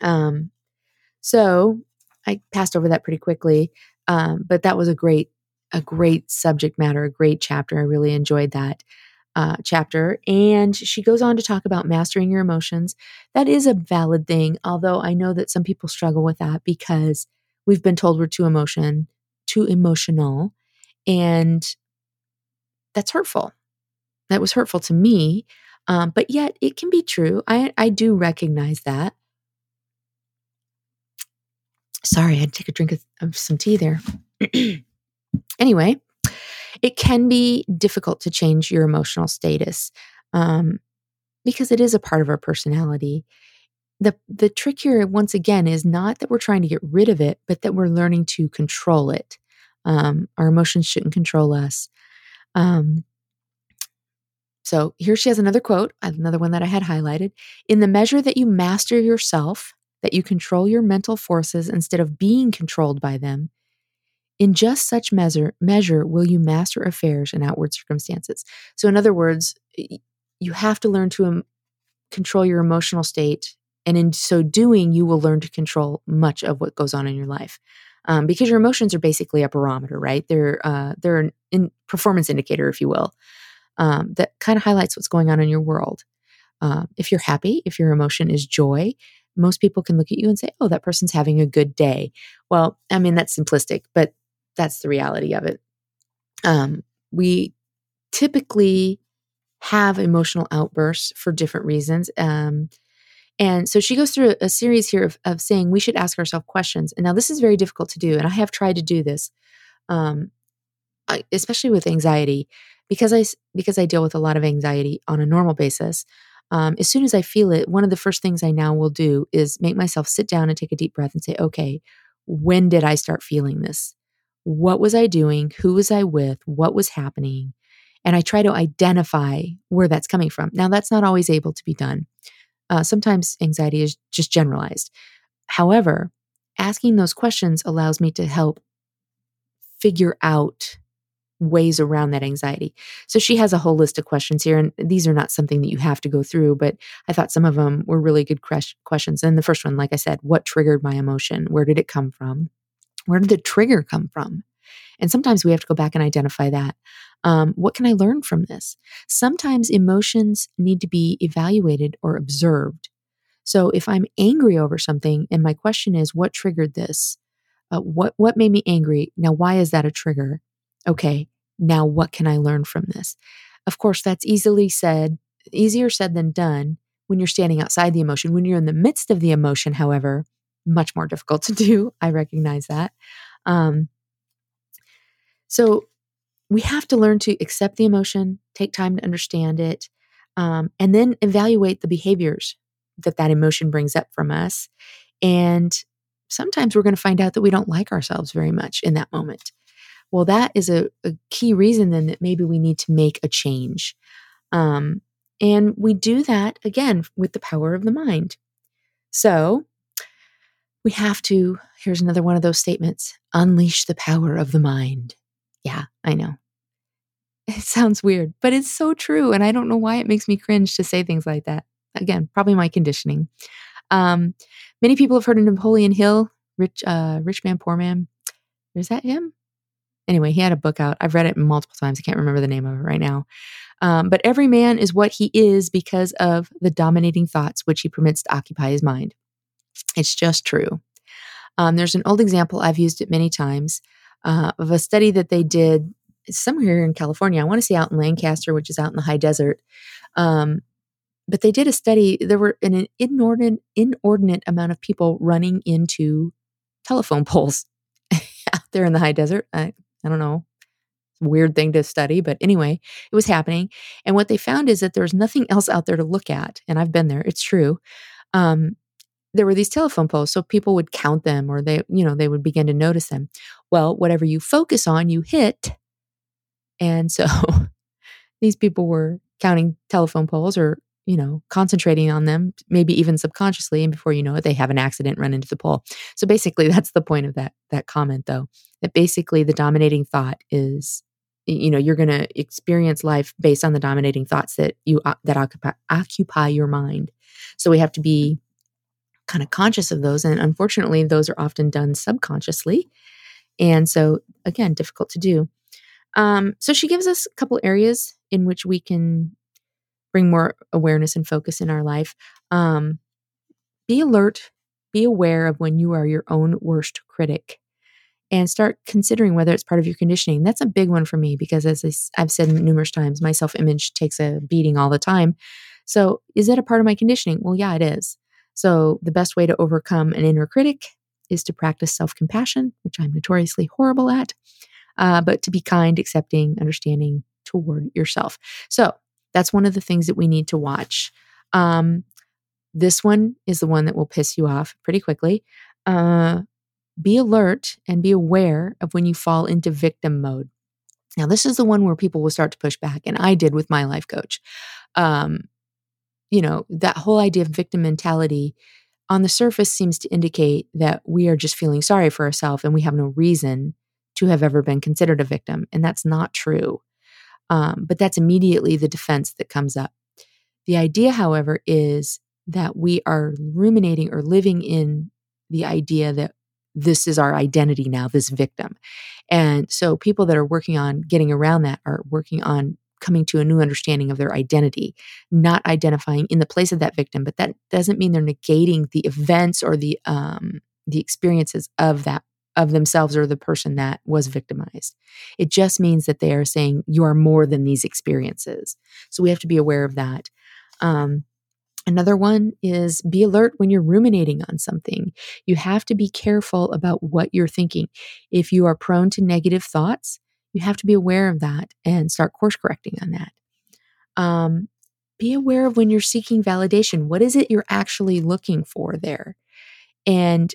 Um, so I passed over that pretty quickly. Um, but that was a great, a great subject matter, a great chapter. I really enjoyed that uh, chapter. And she goes on to talk about mastering your emotions. That is a valid thing, although I know that some people struggle with that because we've been told we're too emotion, too emotional, and that's hurtful. That was hurtful to me. Um, but yet it can be true. I, I do recognize that. Sorry, I had to take a drink of, of some tea there. anyway, it can be difficult to change your emotional status um, because it is a part of our personality. The, the trick here, once again, is not that we're trying to get rid of it, but that we're learning to control it. Um, our emotions shouldn't control us. Um, so here she has another quote, another one that I had highlighted. In the measure that you master yourself, that you control your mental forces instead of being controlled by them, in just such measure, measure will you master affairs and outward circumstances. So, in other words, you have to learn to um, control your emotional state. And in so doing, you will learn to control much of what goes on in your life. Um, because your emotions are basically a barometer, right? They're uh, they're an in performance indicator, if you will, um, that kind of highlights what's going on in your world. Uh, if you're happy, if your emotion is joy, most people can look at you and say, oh, that person's having a good day. Well, I mean, that's simplistic, but that's the reality of it. Um, we typically have emotional outbursts for different reasons. Um, and so she goes through a, series here of, of, saying we should ask ourselves questions. And now this is very difficult to do. And I have tried to do this, um, I, especially with anxiety, because I because I deal with a lot of anxiety on a normal basis um, as soon as I feel it, one of the first things I now will do is make myself sit down and take a deep breath and say, okay, when did I start feeling this? What was I doing? Who was I with? What was happening? And I try to identify where that's coming from. Now, that's not always able to be done. Uh, sometimes anxiety is just generalized. However, asking those questions allows me to help figure out ways around that anxiety. So she has a whole list of questions here, and these are not something that you have to go through, but I thought some of them were really good questions. And the first one, like I said, what triggered my emotion? Where did it come from? Where did the trigger come from? And sometimes we have to go back and identify that. Um, what can I learn from this? Sometimes emotions need to be evaluated or observed. So if I'm angry over something and my question is, what triggered this? Uh, what what made me angry? Now, why is that a trigger? Okay, now what can I learn from this? Of course, that's easily said, easier said than done when you're standing outside the emotion. When you're in the midst of the emotion, however, much more difficult to do. I recognize that. Um, so we have to learn to accept the emotion, take time to understand it, um, and then evaluate the behaviors that that emotion brings up from us. And sometimes we're going to find out that we don't like ourselves very much in that moment. Well, that is a, a key reason then that maybe we need to make a change. Um, and we do that again with the power of the mind. So we have to, here's another one of those statements unleash the power of the mind. Yeah, I know. It sounds weird, but it's so true. And I don't know why it makes me cringe to say things like that. Again, probably my conditioning. Um, many people have heard of Napoleon Hill, Rich, uh, Rich Man, Poor Man. Is that him? Anyway, he had a book out. I've read it multiple times. I can't remember the name of it right now. Um, but every man is what he is because of the dominating thoughts which he permits to occupy his mind. It's just true. Um, there's an old example, I've used it many times, uh, of a study that they did somewhere here in California. I want to say out in Lancaster, which is out in the high desert. Um, but they did a study. There were an inordinate, inordinate amount of people running into telephone poles out there in the high desert. I don't know. Weird thing to study, but anyway, it was happening. And what they found is that there was nothing else out there to look at. And I've been there, it's true. Um, there were these telephone poles, so people would count them or they, you know, they would begin to notice them. Well, whatever you focus on, you hit. And so these people were counting telephone poles or you know, concentrating on them, maybe even subconsciously, and before you know it, they have an accident, run into the pole. So basically, that's the point of that that comment, though. That basically the dominating thought is, you know, you're going to experience life based on the dominating thoughts that you uh, that occupy occupy your mind. So we have to be kind of conscious of those, and unfortunately, those are often done subconsciously, and so again, difficult to do. Um, so she gives us a couple areas in which we can bring more awareness and focus in our life. Um, be alert, be aware of when you are your own worst critic and start considering whether it's part of your conditioning. That's a big one for me because, as I've said numerous times, my self image takes a beating all the time. So, is it a part of my conditioning? Well, yeah, it is. So, the best way to overcome an inner critic is to practice self compassion, which I'm notoriously horrible at, uh, but to be kind, accepting, understanding toward yourself. So, that's one of the things that we need to watch. Um, this one is the one that will piss you off pretty quickly. Uh, be alert and be aware of when you fall into victim mode. Now, this is the one where people will start to push back, and I did with my life coach. Um, you know, that whole idea of victim mentality on the surface seems to indicate that we are just feeling sorry for ourselves and we have no reason to have ever been considered a victim. And that's not true. Um, but that's immediately the defense that comes up. The idea, however, is that we are ruminating or living in the idea that this is our identity now, this victim. And so people that are working on getting around that are working on coming to a new understanding of their identity, not identifying in the place of that victim. But that doesn't mean they're negating the events or the um, the experiences of that of themselves or the person that was victimized. It just means that they are saying you are more than these experiences. So we have to be aware of that. Um, Another one is be alert when you're ruminating on something. You have to be careful about what you're thinking. If you are prone to negative thoughts, you have to be aware of that and start course correcting on that. Um, be aware of when you're seeking validation. What is it you're actually looking for there? And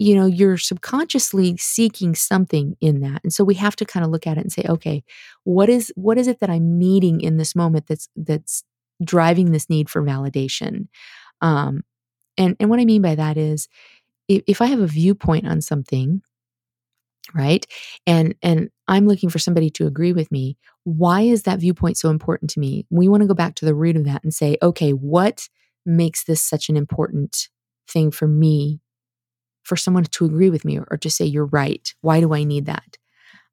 you know you're subconsciously seeking something in that and so we have to kind of look at it and say okay what is what is it that i'm needing in this moment that's that's driving this need for validation? Um and and what i mean by that is if, if i have a viewpoint on something right and and i'm looking for somebody to agree with me why is that viewpoint so important to me? We want to go back to the root of that and say okay what makes this such an important thing for me for someone to agree with me or, or to say, you're right. Why do I need that?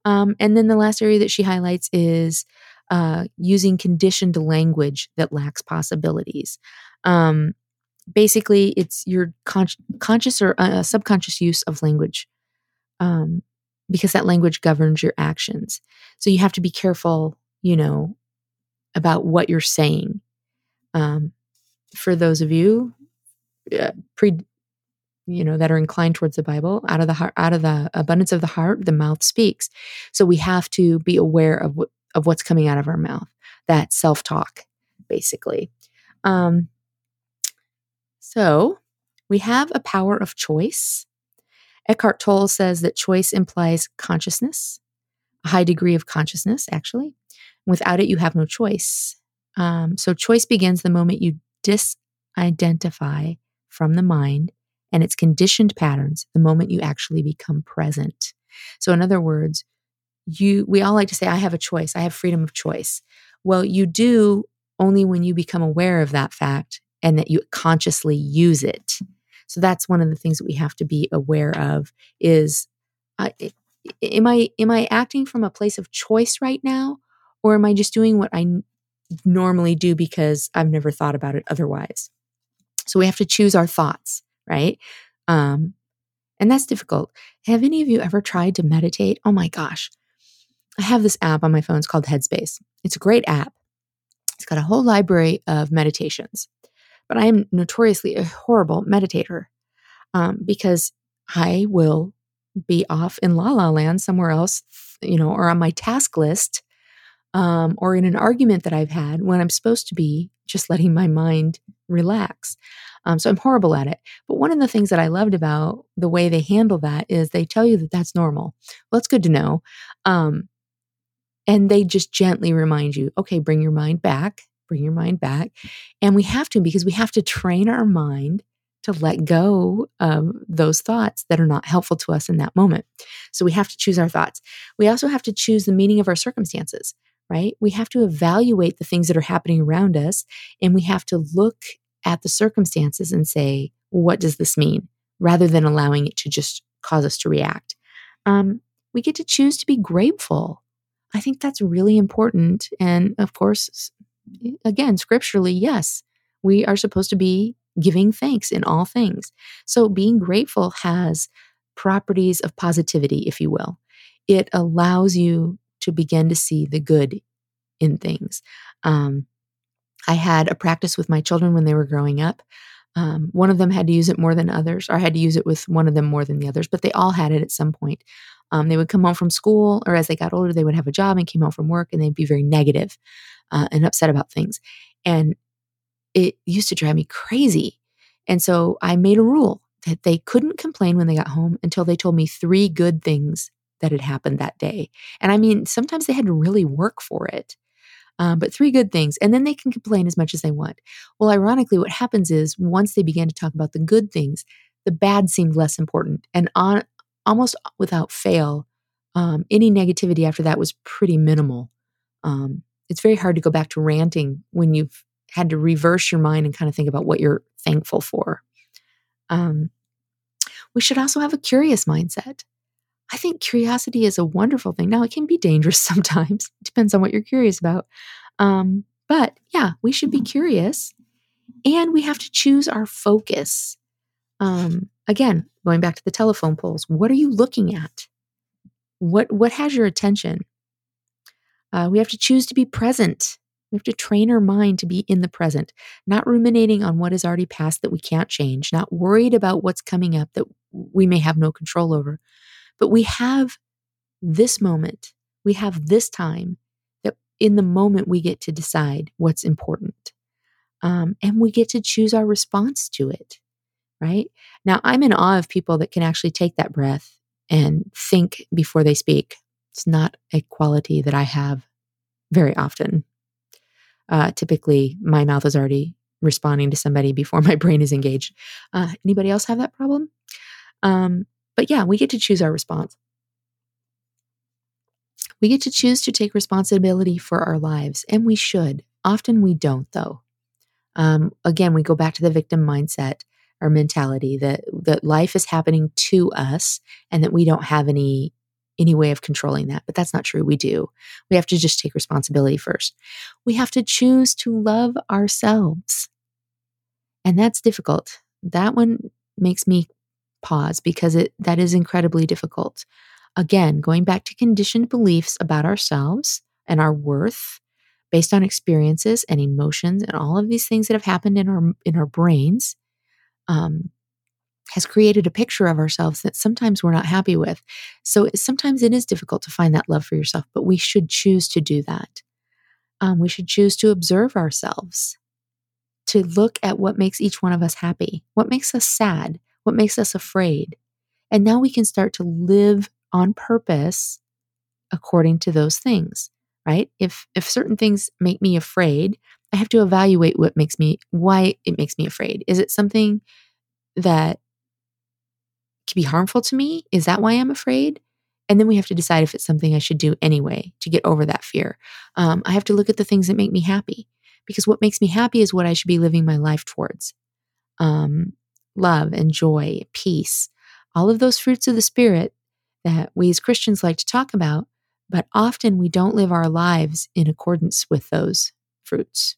Um, and then the last area that she highlights is uh, using conditioned language that lacks possibilities. Um, basically, it's your con- conscious or uh, subconscious use of language um, because that language governs your actions. So you have to be careful, you know, about what you're saying. Um, for those of you uh, pre, you know, that are inclined towards the Bible, out of the heart, out of the abundance of the heart, the mouth speaks. So we have to be aware of what of what's coming out of our mouth. That self talk, basically. Um, so we have a power of choice. Eckhart Tolle says that choice implies consciousness, a high degree of consciousness, actually. Without it, you have no choice. Um, so, choice begins the moment you disidentify from the mind and its conditioned patterns the moment you actually become present. So, in other words, you we all like to say, I have a choice, I have freedom of choice. Well, you do only when you become aware of that fact and that you consciously use it. So that's one of the things that we have to be aware of is uh, am I am I acting from a place of choice right now or am I just doing what I normally do because I've never thought about it otherwise? So we have to choose our thoughts, right? Um, and that's difficult. Have any of you ever tried to meditate? Oh my gosh. I have this app on my phone. It's called Headspace. It's a great app. It's got a whole library of meditations but I am notoriously a horrible meditator um, because I will be off in la la land somewhere else, you know, or on my task list, um, or in an argument that I've had when I'm supposed to be just letting my mind relax. Um, so I'm horrible at it. But one of the things that I loved about the way they handle that is they tell you that that's normal. Well, it's good to know. Um, and they just gently remind you, okay, bring your mind back bring your mind back. And we have to because we have to train our mind to let go of those thoughts that are not helpful to us in that moment. So we have to choose our thoughts. We also have to choose the meaning of our circumstances, right? We have to evaluate the things that are happening around us and we have to look at the circumstances and say, what does this mean? Rather than allowing it to just cause us to react. Um, we get to choose to be grateful. I think that's really important. And of course, again, scripturally, yes, we are supposed to be giving thanks in all things. So being grateful has properties of positivity, if you will. It allows you to begin to see the good in things. Um, I had a practice with my children when they were growing up. Um, one of them had to use it more than others, or I had to use it with one of them more than the others, but they all had it at some point. Um, they would come home from school, or as they got older, they would have a job and came home from work, and they'd be very negative uh, and upset about things. And it used to drive me crazy. And so I made a rule that they couldn't complain when they got home until they told me three good things that had happened that day. And I mean, sometimes they had to really work for it. Um, but three good things, and then they can complain as much as they want. Well, ironically, what happens is once they began to talk about the good things, the bad seemed less important. And on almost without fail, um, any negativity after that was pretty minimal. Um, it's very hard to go back to ranting when you've had to reverse your mind and kind of think about what you're thankful for. Um, we should also have a curious mindset. I think curiosity is a wonderful thing. Now, it can be dangerous sometimes, it depends on what you're curious about. Um, but yeah, we should be curious and we have to choose our focus. Um, again, going back to the telephone poles, what are you looking at? What, what has your attention? Uh, we have to choose to be present. We have to train our mind to be in the present, not ruminating on what is already past that we can't change, not worried about what's coming up that we may have no control over. But we have this moment, we have this time that in the moment we get to decide what's important. Um, and we get to choose our response to it, right? Now, I'm in awe of people that can actually take that breath and think before they speak. It's not a quality that I have very often. Uh, typically, my mouth is already responding to somebody before my brain is engaged. Uh, anybody else have that problem? Um, but yeah, we get to choose our response. We get to choose to take responsibility for our lives, and we should. Often we don't, though. Um, again, we go back to the victim mindset or mentality that that life is happening to us, and that we don't have any any way of controlling that, but that's not true. We do. We have to just take responsibility first. We have to choose to love ourselves. And that's difficult. That one makes me pause because it that is incredibly difficult. Again, going back to conditioned beliefs about ourselves and our worth based on experiences and emotions and all of these things that have happened in our in our brains um, has created a picture of ourselves that sometimes we're not happy with. So sometimes it is difficult to find that love for yourself, but we should choose to do that. Um, we should choose to observe ourselves, to look at what makes each one of us happy, what makes us sad, what makes us afraid. And now we can start to live on purpose according to those things, right? If if certain things make me afraid, I have to evaluate what makes me why it makes me afraid. Is it something that could be harmful to me? Is that why I'm afraid? And then we have to decide if it's something I should do anyway to get over that fear. Um, I have to look at the things that make me happy because what makes me happy is what I should be living my life towards um, love and joy, peace, all of those fruits of the Spirit that we as Christians like to talk about, but often we don't live our lives in accordance with those fruits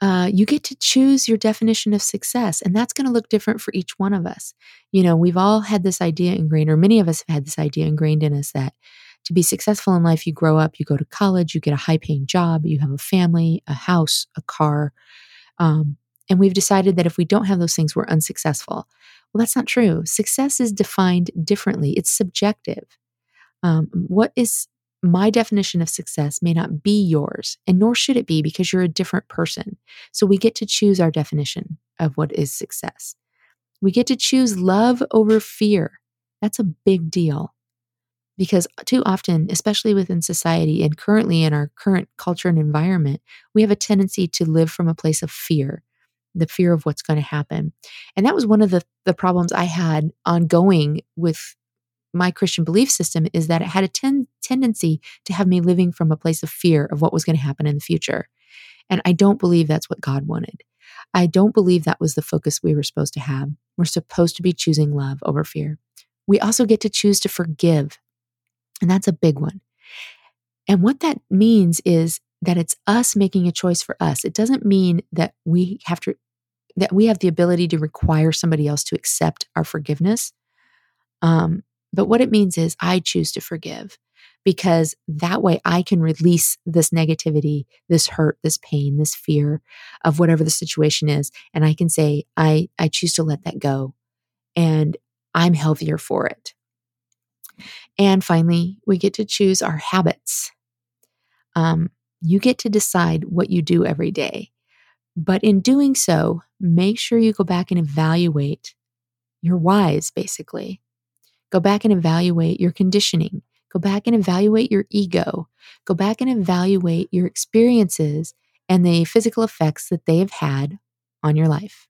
uh, you get to choose your definition of success. And that's going to look different for each one of us. You know, we've all had this idea ingrained, or many of us have had this idea ingrained in us that to be successful in life, you grow up, you go to college, you get a high paying job, you have a family, a house, a car. Um, and we've decided that if we don't have those things, we're unsuccessful. Well, that's not true. Success is defined differently, it's subjective. Um, what is my definition of success may not be yours, and nor should it be because you're a different person. So we get to choose our definition of what is success. We get to choose love over fear. That's a big deal because too often, especially within society and currently in our current culture and environment, we have a tendency to live from a place of fear, the fear of what's going to happen. And that was one of the, the problems I had ongoing with my Christian belief system is that it had a ten- tendency to have me living from a place of fear of what was going to happen in the future. And I don't believe that's what God wanted. I don't believe that was the focus we were supposed to have. We're supposed to be choosing love over fear. We also get to choose to forgive. And that's a big one. And what that means is that it's us making a choice for us. It doesn't mean that we have to that we have the ability to require somebody else to accept our forgiveness. Um, but what it means is I choose to forgive because that way I can release this negativity, this hurt, this pain, this fear of whatever the situation is. And I can say, I, I choose to let that go and I'm healthier for it. And finally, we get to choose our habits. Um, you get to decide what you do every day. But in doing so, make sure you go back and evaluate your whys, basically. Go back and evaluate your conditioning. Go back and evaluate your ego. Go back and evaluate your experiences and the physical effects that they have had on your life.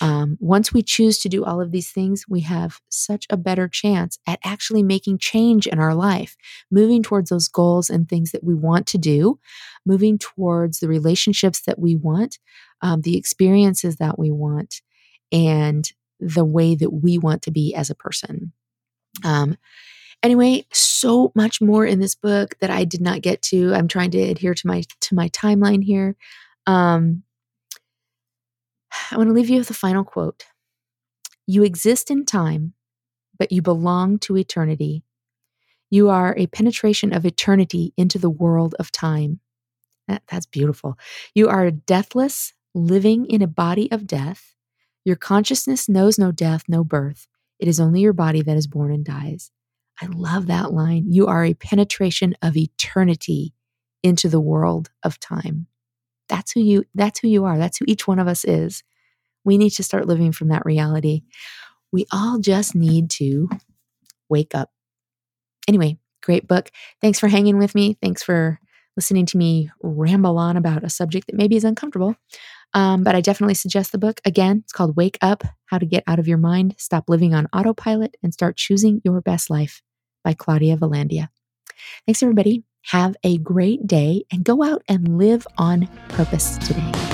Um, once we choose to do all of these things, we have such a better chance at actually making change in our life, moving towards those goals and things that we want to do, moving towards the relationships that we want, um, the experiences that we want, and the way that we want to be as a person. Um, anyway, so much more in this book that I did not get to. I'm trying to adhere to my to my timeline here. Um, I want to leave you with a final quote. You exist in time, but you belong to eternity. You are a penetration of eternity into the world of time. That, that's beautiful. You are deathless, living in a body of death. Your consciousness knows no death, no birth. It is only your body that is born and dies. I love that line. You are a penetration of eternity into the world of time. That's who you that's who you are. That's who each one of us is. We need to start living from that reality. We all just need to wake up. Anyway, great book. Thanks for hanging with me. Thanks for listening to me ramble on about a subject that maybe is uncomfortable. Um, but I definitely suggest the book. Again, it's called Wake Up How to Get Out of Your Mind, Stop Living on Autopilot, and Start Choosing Your Best Life by Claudia Valandia. Thanks, everybody. Have a great day and go out and live on purpose today.